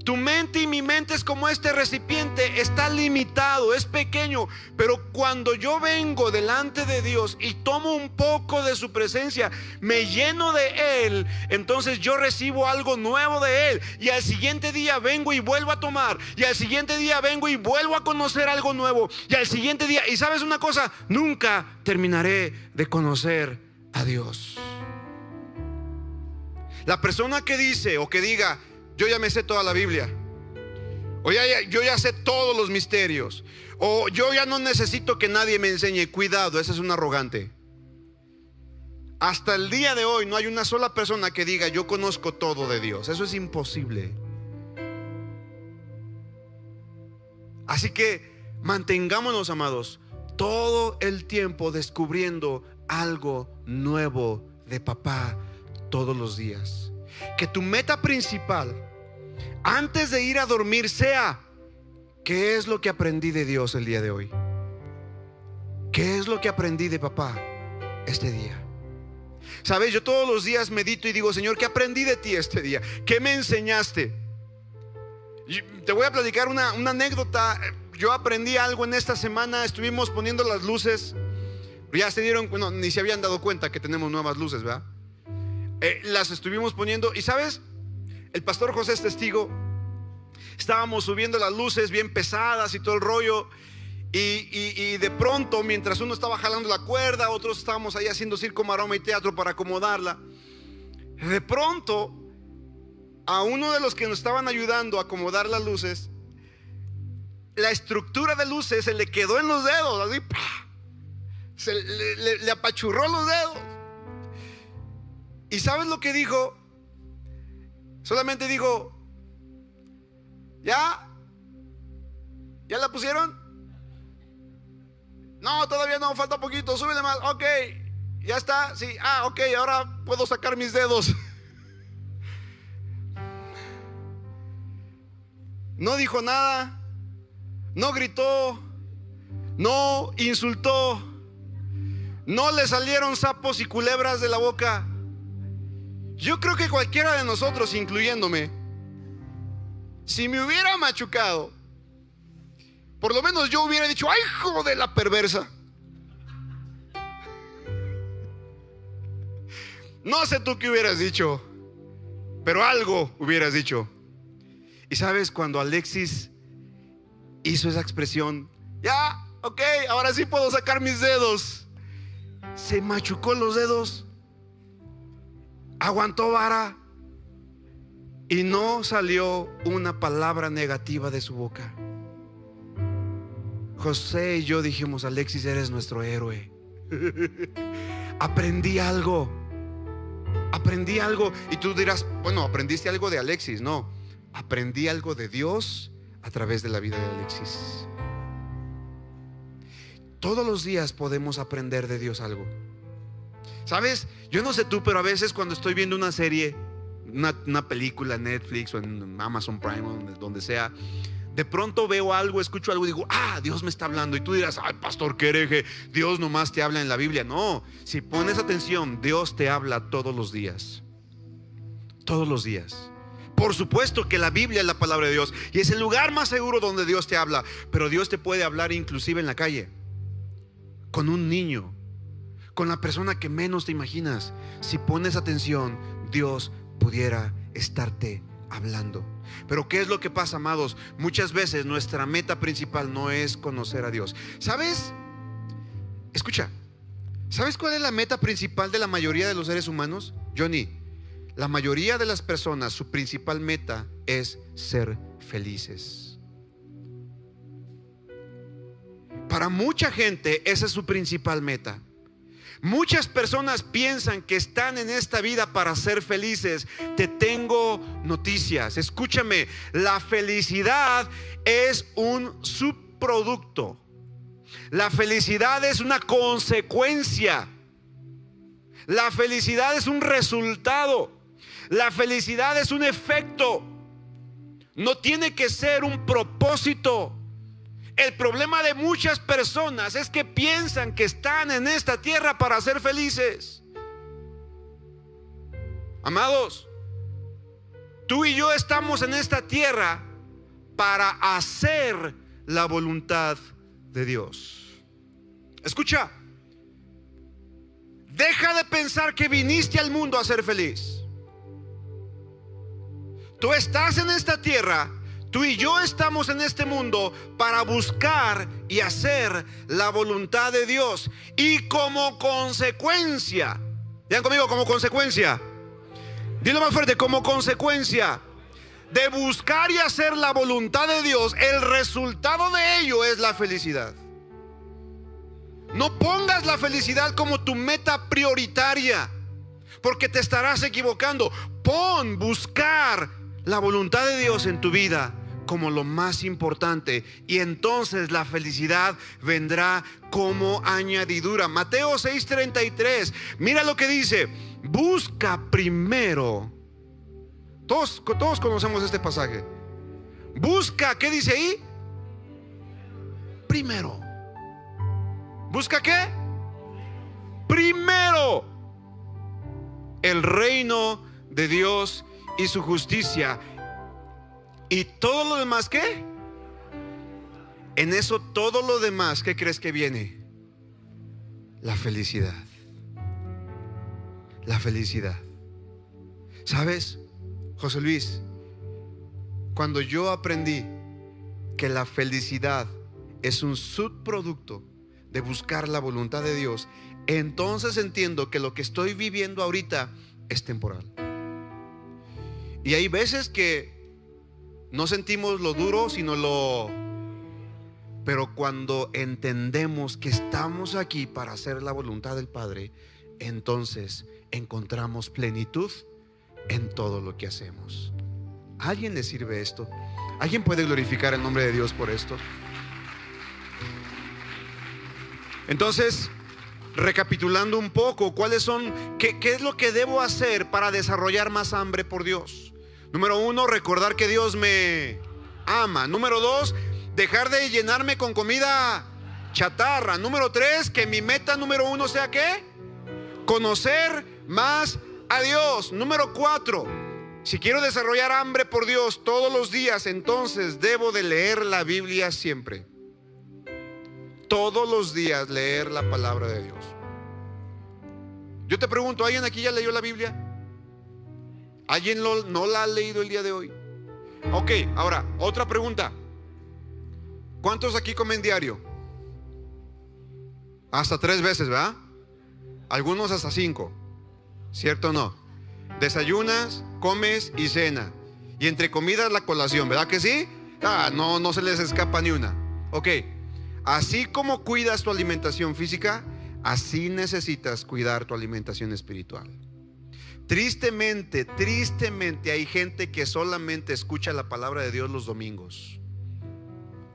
Tu mente y mi mente es como este recipiente, está limitado, es pequeño, pero cuando yo vengo delante de Dios y tomo un poco de su presencia, me lleno de Él, entonces yo recibo algo nuevo de Él. Y al siguiente día vengo y vuelvo a tomar, y al siguiente día vengo y vuelvo a conocer algo nuevo, y al siguiente día, y sabes una cosa, nunca terminaré de conocer a Dios. La persona que dice o que diga, yo ya me sé toda la Biblia. O ya, yo ya sé todos los misterios. O yo ya no necesito que nadie me enseñe. Cuidado, ese es un arrogante. Hasta el día de hoy no hay una sola persona que diga yo conozco todo de Dios. Eso es imposible. Así que mantengámonos, amados, todo el tiempo descubriendo algo nuevo de papá todos los días que tu meta principal antes de ir a dormir sea, ¿qué es lo que aprendí de Dios el día de hoy? ¿Qué es lo que aprendí de papá este día? Sabes, yo todos los días medito y digo, Señor, ¿qué aprendí de ti este día? ¿Qué me enseñaste? te voy a platicar una, anécdota. Yo aprendí algo en esta semana. Estuvimos poniendo las luces. Ya se dieron, bueno, ni se habían dado cuenta que tenemos nuevas luces, ¿verdad? Eh, las estuvimos poniendo. Y sabes, el pastor José es testigo. Estábamos subiendo las luces bien pesadas y todo el rollo. Y, y, de pronto, mientras uno estaba jalando la cuerda, otros estábamos ahí haciendo circo, maroma y teatro para acomodarla. De pronto, a uno de los que nos estaban ayudando a acomodar las luces, la estructura de luces se le quedó en los dedos, así, se le, le apachurró los dedos. ¿Y sabes lo que dijo? Solamente dijo, ¿ya? ¿Ya la pusieron? No, todavía no, falta poquito, súbele más. Ok, ya está, sí. Ah, ok, ahora puedo sacar mis dedos. No dijo nada, no gritó, no insultó, no le salieron sapos y culebras de la boca. Yo creo que cualquiera de nosotros, incluyéndome, si me hubiera machucado, por lo menos yo hubiera dicho, ay, hijo de la perversa. No sé tú qué hubieras dicho, pero algo hubieras dicho. Y sabes, cuando Alexis hizo esa expresión, ya, ok, ahora sí puedo sacar mis dedos. Se machucó los dedos, aguantó vara y no salió una palabra negativa de su boca. José y yo dijimos, Alexis, eres nuestro héroe. Aprendí algo. Aprendí algo. Y tú dirás, bueno, aprendiste algo de Alexis. No, aprendí algo de Dios a través de la vida de Alexis. Todos los días podemos aprender de Dios algo. ¿Sabes? Yo no sé tú, pero a veces cuando estoy viendo una serie, una, película en Netflix o en Amazon Prime, donde, donde sea, de pronto veo algo, escucho algo y digo, ah, Dios me está hablando. Y tú dirás, ay, pastor, qué hereje, Dios nomás te habla en la Biblia. No, si pones atención, Dios te habla todos los días. Todos los días. Por supuesto que la Biblia es la palabra de Dios y es el lugar más seguro donde Dios te habla, pero Dios te puede hablar inclusive en la calle, con un niño, con la persona que menos te imaginas. Si pones atención, Dios pudiera estarte hablando. Pero ¿qué es lo que pasa, amados? Muchas veces nuestra meta principal no es conocer a Dios. ¿Sabes? Escucha, ¿sabes cuál es la meta principal de la mayoría de los seres humanos? Johnny, la mayoría de las personas, su principal meta es ser felices. Para mucha gente, esa es su principal meta. Muchas personas piensan que están en esta vida para ser felices. Te tengo noticias. Escúchame, la felicidad es un subproducto. La felicidad es una consecuencia. La felicidad es un resultado. La felicidad es un efecto. No tiene que ser un propósito. El problema de muchas personas es que piensan que están en esta tierra para ser felices. Amados, tú y yo estamos en esta tierra para hacer la voluntad de Dios. Escucha, deja de pensar que viniste al mundo a ser feliz. Tú estás en esta tierra Tú y yo estamos en este mundo para buscar y hacer la voluntad de Dios. Y como consecuencia, vean conmigo, como consecuencia, dilo más fuerte, como consecuencia de buscar y hacer la voluntad de Dios, el resultado de ello es la felicidad. No pongas la felicidad como tu meta prioritaria, porque te estarás equivocando. Pon buscar la voluntad de Dios en tu vida como lo más importante y entonces la felicidad vendrá como añadidura. Mateo 6:33, mira lo que dice, busca primero. Todos, todos conocemos este pasaje. Busca, ¿qué dice ahí? Primero. ¿Busca qué? Primero el reino de Dios y su justicia ¿Y todo lo demás qué? En eso todo lo demás, ¿qué crees que viene? La felicidad. La felicidad. ¿Sabes, José Luis? cuando yo aprendí que la felicidad es un subproducto de buscar la voluntad de Dios, entonces entiendo que lo que estoy viviendo ahorita es temporal. Y hay veces que no sentimos lo duro, sino lo... Pero cuando entendemos que estamos aquí para hacer la voluntad del Padre, entonces encontramos plenitud en todo lo que hacemos. ¿A alguien le sirve esto? ¿Alguien puede glorificar el nombre de Dios por esto? Entonces, recapitulando un poco, ¿cuáles son, qué, qué, es lo que debo hacer para desarrollar más hambre por Dios? Número uno, recordar que Dios me ama. Número dos, dejar de llenarme con comida chatarra. Número tres, que mi meta número uno sea qué? Conocer más a Dios. Número cuatro, si quiero desarrollar hambre por Dios todos los días, entonces debo de leer la Biblia siempre. Todos los días leer la palabra de Dios. Yo te pregunto, ¿alguien aquí ya leyó la Biblia? ¿Alguien no la ha leído el día de hoy? Ok, ahora, otra pregunta. ¿Cuántos aquí comen diario? Hasta tres veces, ¿verdad? Algunos hasta cinco. ¿Cierto o no? Desayunas, comes y cena. Y entre comidas la colación, ¿verdad que sí? Ah, no, no se les escapa ni una. Ok, así como cuidas tu alimentación física, así necesitas cuidar tu alimentación espiritual. Tristemente, tristemente hay gente que solamente escucha la palabra de Dios los domingos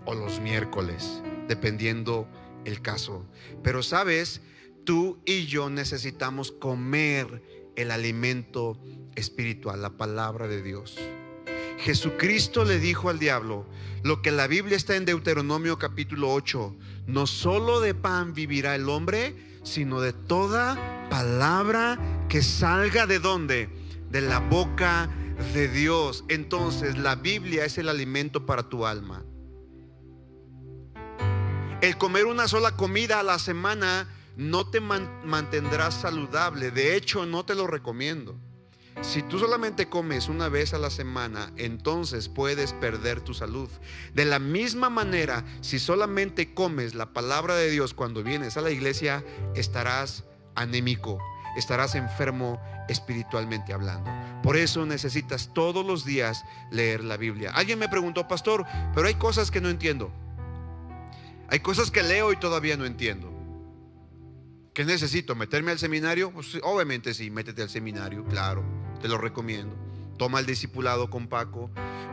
o los miércoles, dependiendo el caso. Pero sabes, tú y yo necesitamos comer el alimento espiritual, la palabra de Dios. Jesucristo le dijo al diablo lo que la Biblia está en Deuteronomio capítulo 8, no solo de pan vivirá el hombre, sino de toda palabra que salga de dónde? De la boca de Dios. Entonces la Biblia es el alimento para tu alma. El comer una sola comida a la semana no te mantendrá saludable. De hecho, no te lo recomiendo. Si tú solamente comes una vez a la semana, entonces puedes perder tu salud. De la misma manera, si solamente comes la palabra de Dios cuando vienes a la iglesia, estarás anémico, estarás enfermo espiritualmente hablando. Por eso necesitas todos los días leer la Biblia. Alguien me preguntó, pastor, pero hay cosas que no entiendo. Hay cosas que leo y todavía no entiendo. ¿Qué necesito? ¿Meterme al seminario? Pues, obviamente sí, métete al seminario, claro, te lo recomiendo. Toma el discipulado con Paco,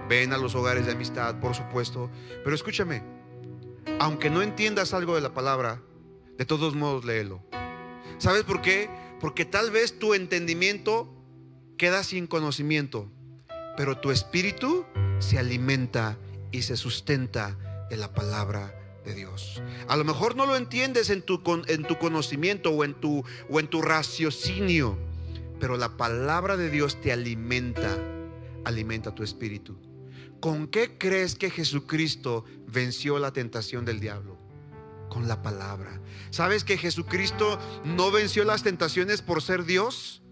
ven a los hogares de amistad, por supuesto. Pero escúchame, aunque no entiendas algo de la palabra, de todos modos léelo. ¿Sabes por qué? Porque tal vez tu entendimiento queda sin conocimiento, pero tu espíritu se alimenta y se sustenta de la palabra de Dios. A lo mejor no lo entiendes en tu, en tu conocimiento o en tu, o en tu raciocinio, pero la palabra de Dios te alimenta, alimenta tu espíritu. ¿Con qué crees que Jesucristo venció la tentación del diablo? Con la palabra. ¿Sabes que Jesucristo no venció las tentaciones por ser Dios?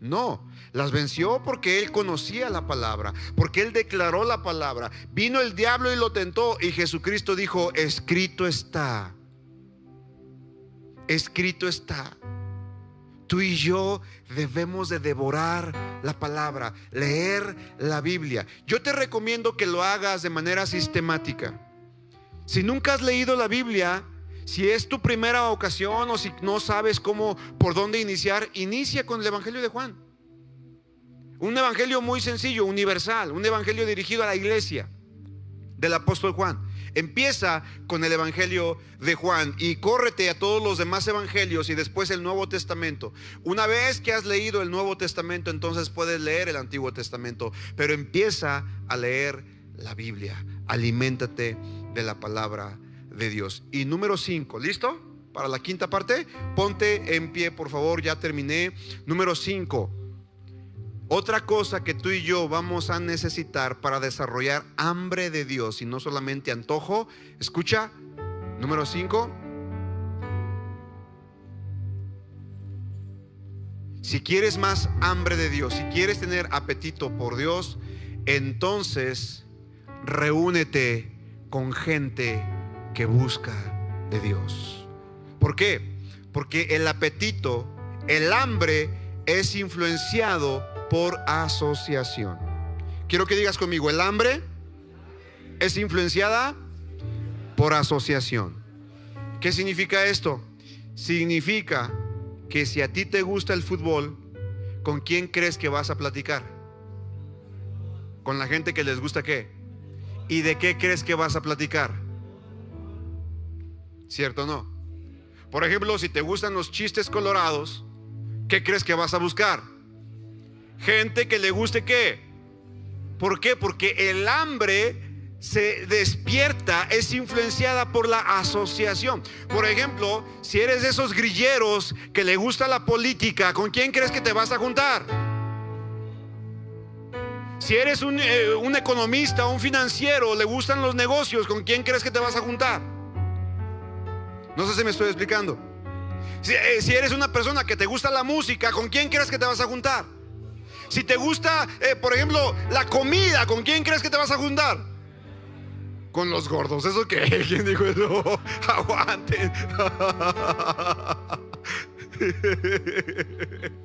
No, las venció porque Él conocía la palabra, porque Él declaró la palabra. Vino el diablo y lo tentó y Jesucristo dijo, escrito está, escrito está. Tú y yo debemos de devorar la palabra, leer la Biblia. Yo te recomiendo que lo hagas de manera sistemática. Si nunca has leído la Biblia, si es tu primera ocasión o si no sabes cómo, por dónde iniciar, inicia con el Evangelio de Juan. Un evangelio muy sencillo, universal, un evangelio dirigido a la iglesia del apóstol Juan. Empieza con el Evangelio de Juan y córrete a todos los demás evangelios y después el Nuevo Testamento. Una vez que has leído el Nuevo Testamento, entonces puedes leer el Antiguo Testamento, pero empieza a leer la Biblia. Aliméntate de la palabra de Dios. Y número 5, ¿listo? Para la quinta parte, ponte en pie, por favor, ya terminé. Número 5. Otra cosa que tú y yo vamos a necesitar para desarrollar hambre de Dios y no solamente antojo, escucha, número 5. Si quieres más hambre de Dios, si quieres tener apetito por Dios, entonces reúnete con gente que busca de Dios. ¿Por qué? Porque el apetito, el hambre es influenciado por asociación. Quiero que digas conmigo, el hambre es influenciada por asociación. ¿Qué significa esto? Significa que si a ti te gusta el fútbol, ¿con quién crees que vas a platicar? ¿Con la gente que les gusta qué? ¿Y de qué crees que vas a platicar? ¿Cierto o no? Por ejemplo, si te gustan los chistes colorados, ¿qué crees que vas a buscar? Gente que le guste qué. ¿Por qué? Porque el hambre se despierta, es influenciada por la asociación. Por ejemplo, si eres de esos grilleros que le gusta la política, ¿con quién crees que te vas a juntar? Si eres un, eh, un economista, un financiero, le gustan los negocios, ¿con quién crees que te vas a juntar? No sé si me estoy explicando. Si, eh, si eres una persona que te gusta la música, ¿con quién crees que te vas a juntar? Si te gusta, eh, por ejemplo, la comida, ¿con quién crees que te vas a juntar? Con los gordos. ¿Eso qué? ¿Quién dijo eso? Aguanten.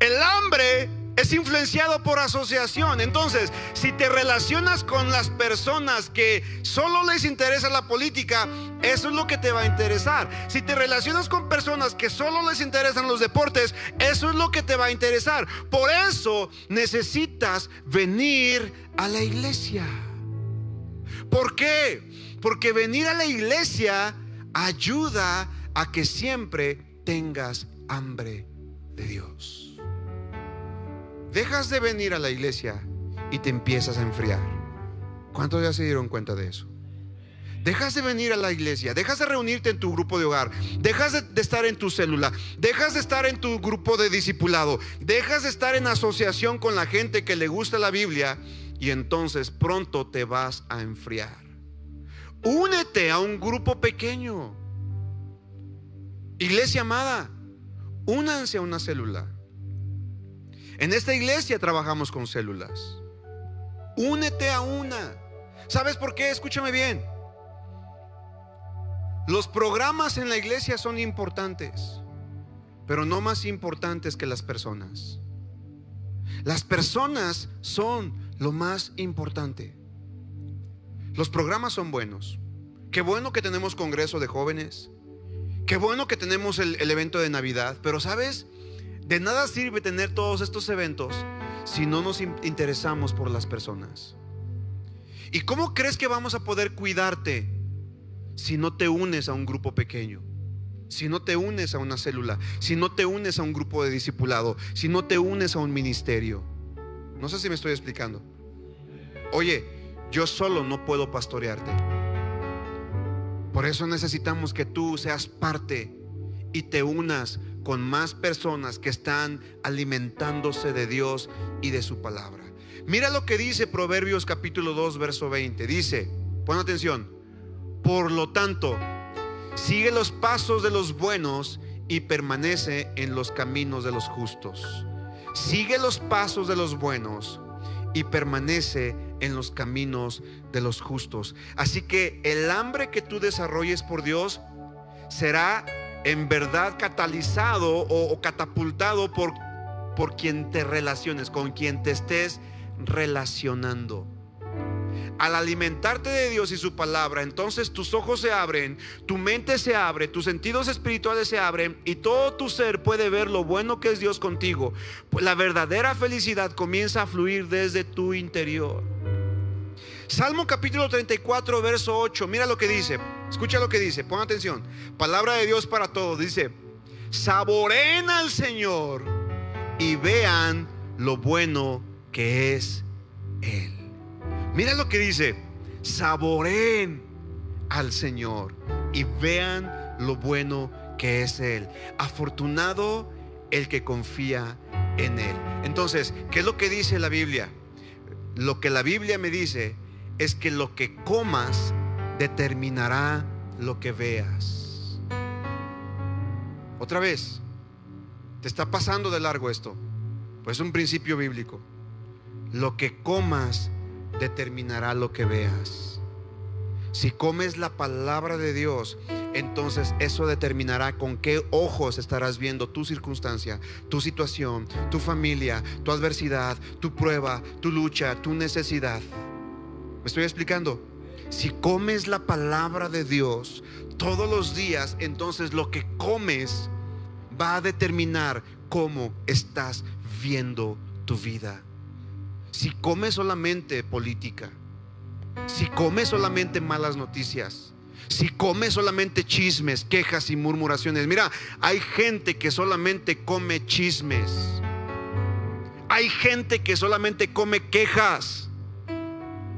El hambre es influenciado por asociación. Entonces, si te relacionas con las personas que solo les interesa la política, eso es lo que te va a interesar. Si te relacionas con personas que solo les interesan los deportes, eso es lo que te va a interesar. Por eso necesitas venir a la iglesia. ¿Por qué? Porque venir a la iglesia ayuda a que siempre tengas hambre de Dios dejas de venir a la iglesia y te empiezas a enfriar. ¿Cuántos ya se dieron cuenta de eso? Dejas de venir a la iglesia, dejas de reunirte en tu grupo de hogar, dejas de, estar en tu célula, dejas de estar en tu grupo de discipulado, dejas de estar en asociación con la gente que le gusta la Biblia y entonces pronto te vas a enfriar. Únete a un grupo pequeño. Iglesia amada, únanse a una célula. En esta iglesia trabajamos con células. Únete a una. ¿Sabes por qué? Escúchame bien. Los programas en la iglesia son importantes, pero no más importantes que las personas. Las personas son lo más importante. Los programas son buenos. Qué bueno que tenemos congreso de jóvenes. Qué bueno que tenemos el, evento de Navidad. Pero sabes, de nada sirve tener todos estos eventos si no nos interesamos por las personas. ¿Y cómo crees que vamos a poder cuidarte si no te unes a un grupo pequeño? Si no te unes a una célula, si no te unes a un grupo de discipulado, si no te unes a un ministerio. No sé si me estoy explicando. Oye, yo solo no puedo pastorearte. Por eso necesitamos que tú seas parte y te unas con más personas que están alimentándose de Dios y de su palabra. Mira lo que dice Proverbios capítulo 2, verso 20. Dice, pon atención, por lo tanto, sigue los pasos de los buenos y permanece en los caminos de los justos. Sigue los pasos de los buenos y permanece en los caminos de los justos. Así que el hambre que tú desarrolles por Dios será en verdad catalizado o, catapultado por, por quien te relaciones, con quien te estés relacionando. Al alimentarte de Dios y su palabra, entonces tus ojos se abren, tu mente se abre, tus sentidos espirituales se abren y todo tu ser puede ver lo bueno que es Dios contigo. La verdadera felicidad comienza a fluir desde tu interior. Salmo capítulo 34, verso 8, mira lo que dice. Escucha lo que dice, pon atención. Palabra de Dios para todos. Dice, saboren al Señor y vean lo bueno que es Él. Mira lo que dice, saboren al Señor y vean lo bueno que es Él. Afortunado el que confía en Él. Entonces, ¿qué es lo que dice la Biblia? Lo que la Biblia me dice es que lo que comas determinará lo que veas. Otra vez, te está pasando de largo esto. Pues es un principio bíblico. lo que comas determinará lo que veas. Si comes la palabra de Dios, entonces eso determinará con qué ojos estarás viendo tu circunstancia, tu situación, tu familia, tu adversidad, tu prueba, tu lucha, tu necesidad. ¿Me estoy explicando? Si comes la palabra de Dios todos los días, entonces lo que comes va a determinar cómo estás viendo tu vida. Si comes solamente política, si comes solamente malas noticias, si comes solamente chismes, quejas y murmuraciones. Mira, hay gente que solamente come chismes. Hay gente que solamente come quejas.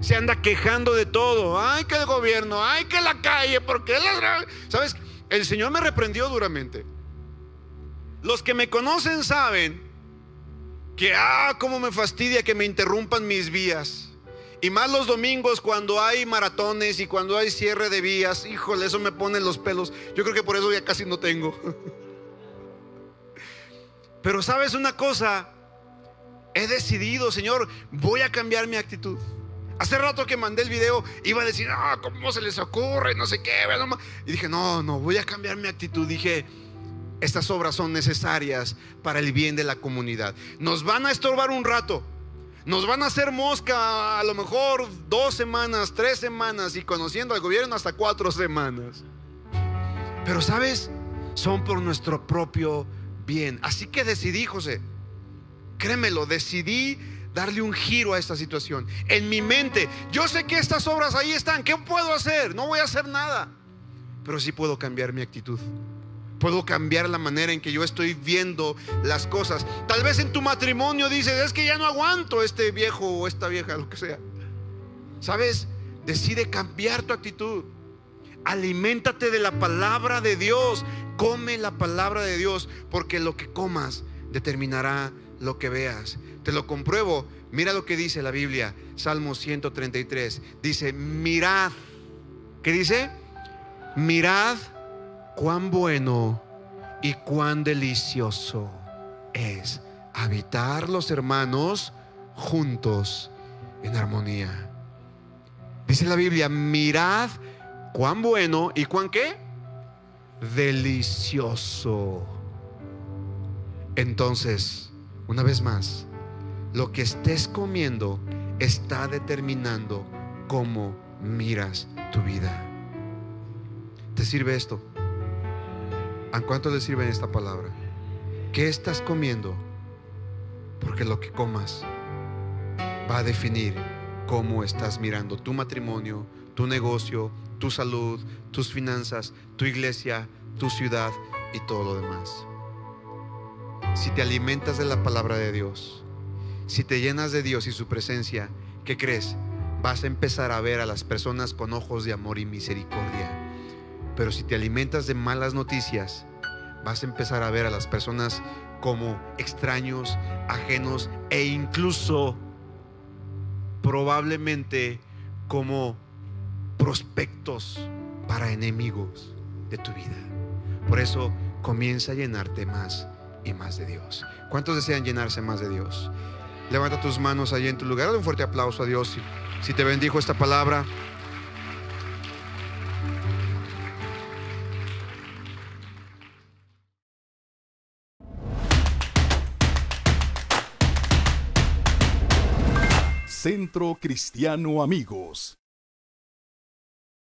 Se anda quejando de todo. Ay, que el gobierno, ay, que la calle, porque las... ¿Sabes? El Señor me reprendió duramente. Los que me conocen saben que, ah, cómo me fastidia que me interrumpan mis vías. Y más los domingos cuando hay maratones y cuando hay cierre de vías. Híjole, eso me pone los pelos. Yo creo que por eso ya casi no tengo. Pero sabes una cosa, he decidido, Señor, voy a cambiar mi actitud. Hace rato que mandé el video, iba a decir, ah, ¿cómo se les ocurre? No sé qué. Y dije, no, no, voy a cambiar mi actitud. Dije, estas obras son necesarias para el bien de la comunidad. Nos van a estorbar un rato. Nos van a hacer mosca a lo mejor dos semanas, tres semanas y conociendo al gobierno hasta cuatro semanas. Pero sabes, son por nuestro propio bien. Así que decidí, José, créemelo, decidí darle un giro a esta situación. En mi mente, yo sé que estas obras ahí están. ¿Qué puedo hacer? No voy a hacer nada. Pero sí puedo cambiar mi actitud. Puedo cambiar la manera en que yo estoy viendo las cosas. Tal vez en tu matrimonio dices, es que ya no aguanto este viejo o esta vieja, lo que sea. ¿Sabes? Decide cambiar tu actitud. Aliméntate de la palabra de Dios. Come la palabra de Dios, porque lo que comas determinará lo que veas. Te lo compruebo. Mira lo que dice la Biblia, Salmo 133. Dice, mirad. ¿Qué dice? Mirad cuán bueno y cuán delicioso es habitar los hermanos juntos en armonía. Dice la Biblia, mirad cuán bueno y cuán qué? Delicioso. Entonces, una vez más, lo que estés comiendo está determinando cómo miras tu vida. ¿Te sirve esto? ¿A cuánto le sirve esta palabra? ¿Qué estás comiendo? Porque lo que comas va a definir cómo estás mirando tu matrimonio, tu negocio, tu salud, tus finanzas, tu iglesia, tu ciudad y todo lo demás. Si te alimentas de la palabra de Dios, si te llenas de Dios y su presencia, ¿qué crees? Vas a empezar a ver a las personas con ojos de amor y misericordia. Pero si te alimentas de malas noticias, vas a empezar a ver a las personas como extraños, ajenos e incluso probablemente como prospectos para enemigos de tu vida. Por eso comienza a llenarte más y más de Dios. ¿Cuántos desean llenarse más de Dios? Levanta tus manos allí en tu lugar. Dale un fuerte aplauso a Dios si, si te bendijo esta palabra. Centro Cristiano Amigos.